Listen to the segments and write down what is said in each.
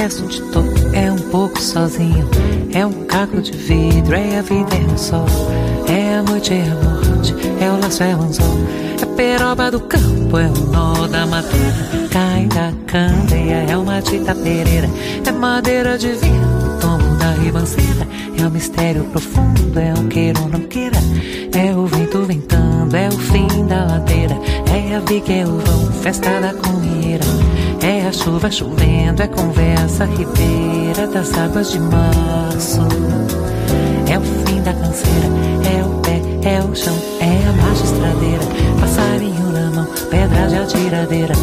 Resto de é um pouco sozinho. É um caco de vidro, é a vida, é o sol. É a noite, é a morte, é o laço, é o anzol. É peroba do campo, é o nó da madeira. Cai da candeia, é uma tita pereira. É madeira de vinho, tomo da ribanceira. É um mistério profundo, é um queira ou não queira. É o vento ventando, é o fim da ladeira. É a viga, é o vão, festa da comieira. A chuva chovendo, é conversa ribeira das águas de março. É o fim da canseira, é o pé, é o chão, é a marcha estradeira. Passarinho na mão, pedra de atiradeira.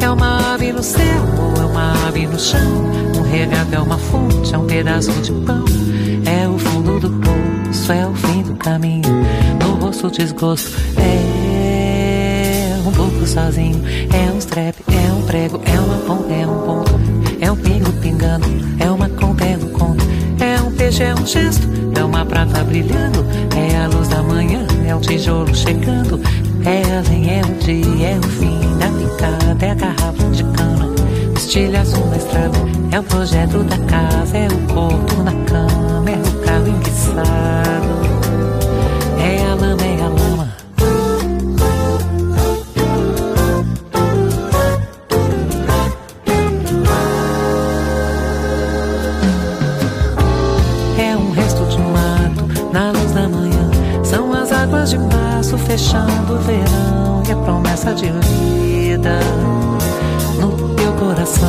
É uma ave no céu, ou é uma ave no chão. Um regato é uma fonte, é um pedaço de pão. É o fundo do poço, é o fim do caminho. No rosto desgosto, é um pouco sozinho. É um strep, é prego, é uma ponta, é um ponto. É um pingo pingando, é uma conta, é um conto. É um peixe, é um gesto, é uma prata brilhando. É a luz da manhã, é o tijolo chegando. É além, é o dia, é o fim da picada, é a garrafa de cana. Estilhaço na estrada, é o projeto da casa, é o corpo na cama, é o carro enguiçado. É a lama, é fechando o verão e a promessa de vida no teu coração.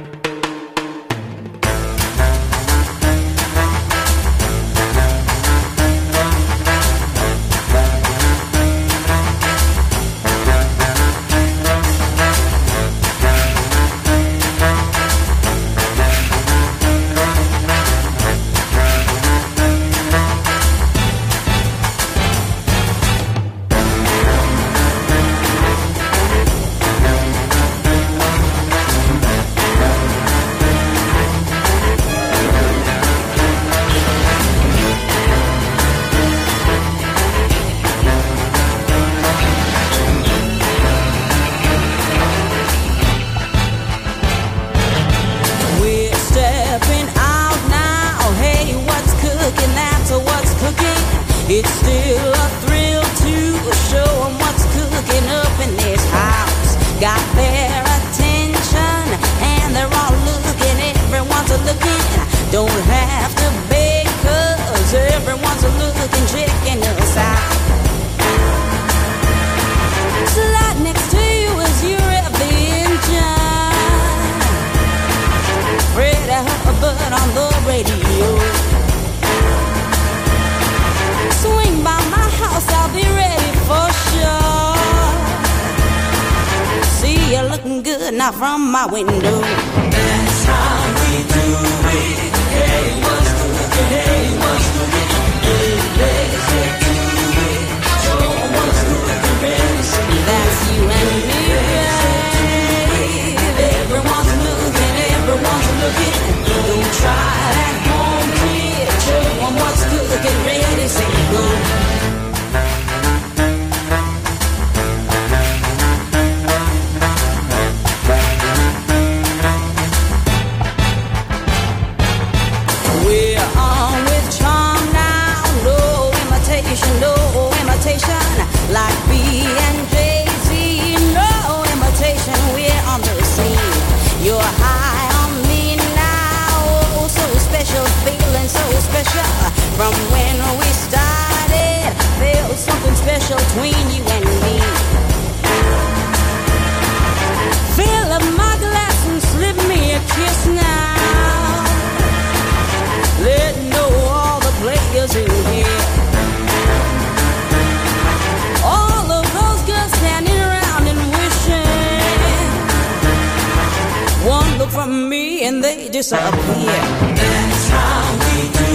kiss her up here. That's how we do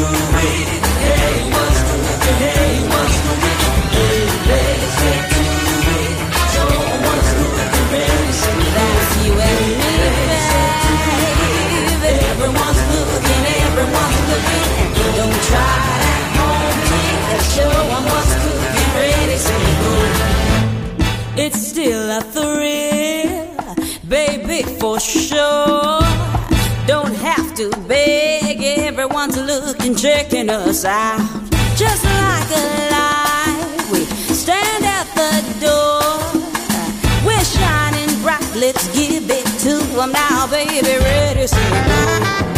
it. Hey, what's doing? Hey, what's doing? Hey, let's get to it. So what's doing? That's you and me, baby. Everyone's looking, everyone's looking. Don't try that home, please. Show them what's cooking. Ready, say go. It's still a checking us out just like a light. We stand at the door. We're shining bright. Let's give it to them now, baby. Ready, set,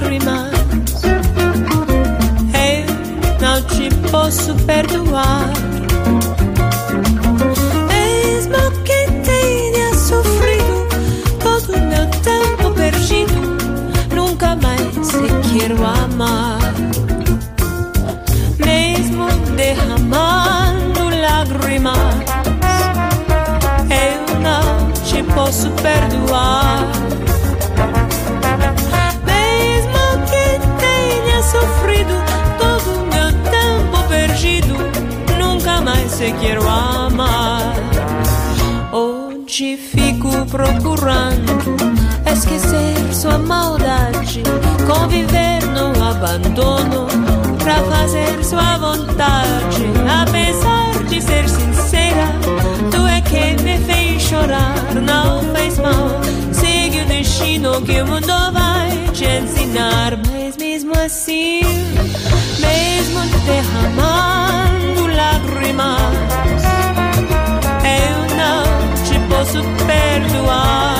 lágrimas. Eu não te posso perdoar. Mesmo que tenha sofrido todo o meu tempo perdido, nunca mais te quero amar. Mesmo derramando lágrimas, eu não te posso perdoar. Mais te quero amar. Hoje fico procurando esquecer sua maldade, conviver no abandono, pra fazer sua vontade. Apesar de ser sincera, tu é quem me fez chorar, não fez mal. Segue o destino que o mundo vai te ensinar, mas mesmo assim, mesmo derramando lágrimas, eu não te posso perdoar.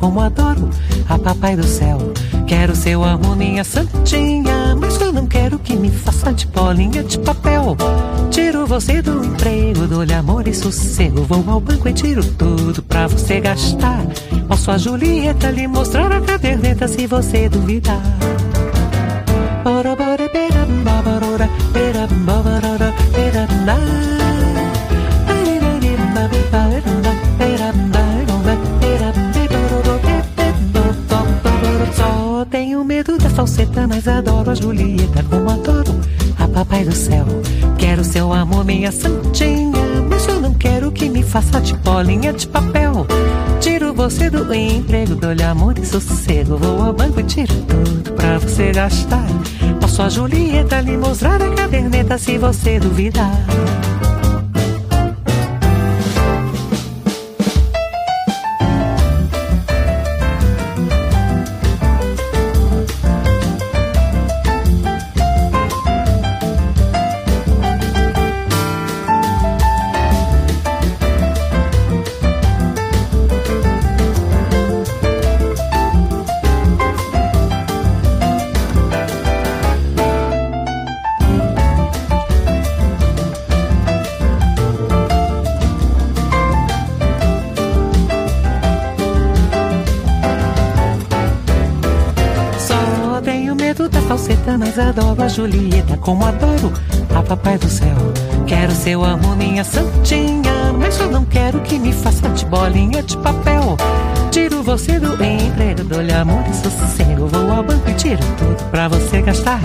Como adoro a Papai do Céu. Quero seu amor, minha santinha, mas eu não quero que me faça de bolinha de papel. Tiro você do emprego, dou-lhe amor e sossego. Vou ao banco e tiro tudo pra você gastar. Posso a Julieta lhe mostrar a caderneta se você duvidar. Julieta como adoro a Papai do Céu. Quero seu amor, minha santinha, mas eu não quero que me faça de bolinha de papel. Tiro você do emprego, dou-lhe amor e sossego. Vou ao banco e tiro tudo pra você gastar. Posso a Julieta lhe mostrar a caderneta se você duvidar. Julieta, como adoro a Papai do Céu. Quero seu amor, minha santinha, mas eu não quero que me faça de bolinha de papel. Tiro você do emprego, dou-lhe amor e sossego. Vou ao banco e tiro tudo pra você gastar.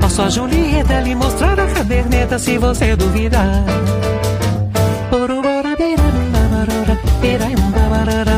Posso a Julieta lhe mostrar a caderneta se você duvidar. Porubora, beira, barora, beira, barara, beira,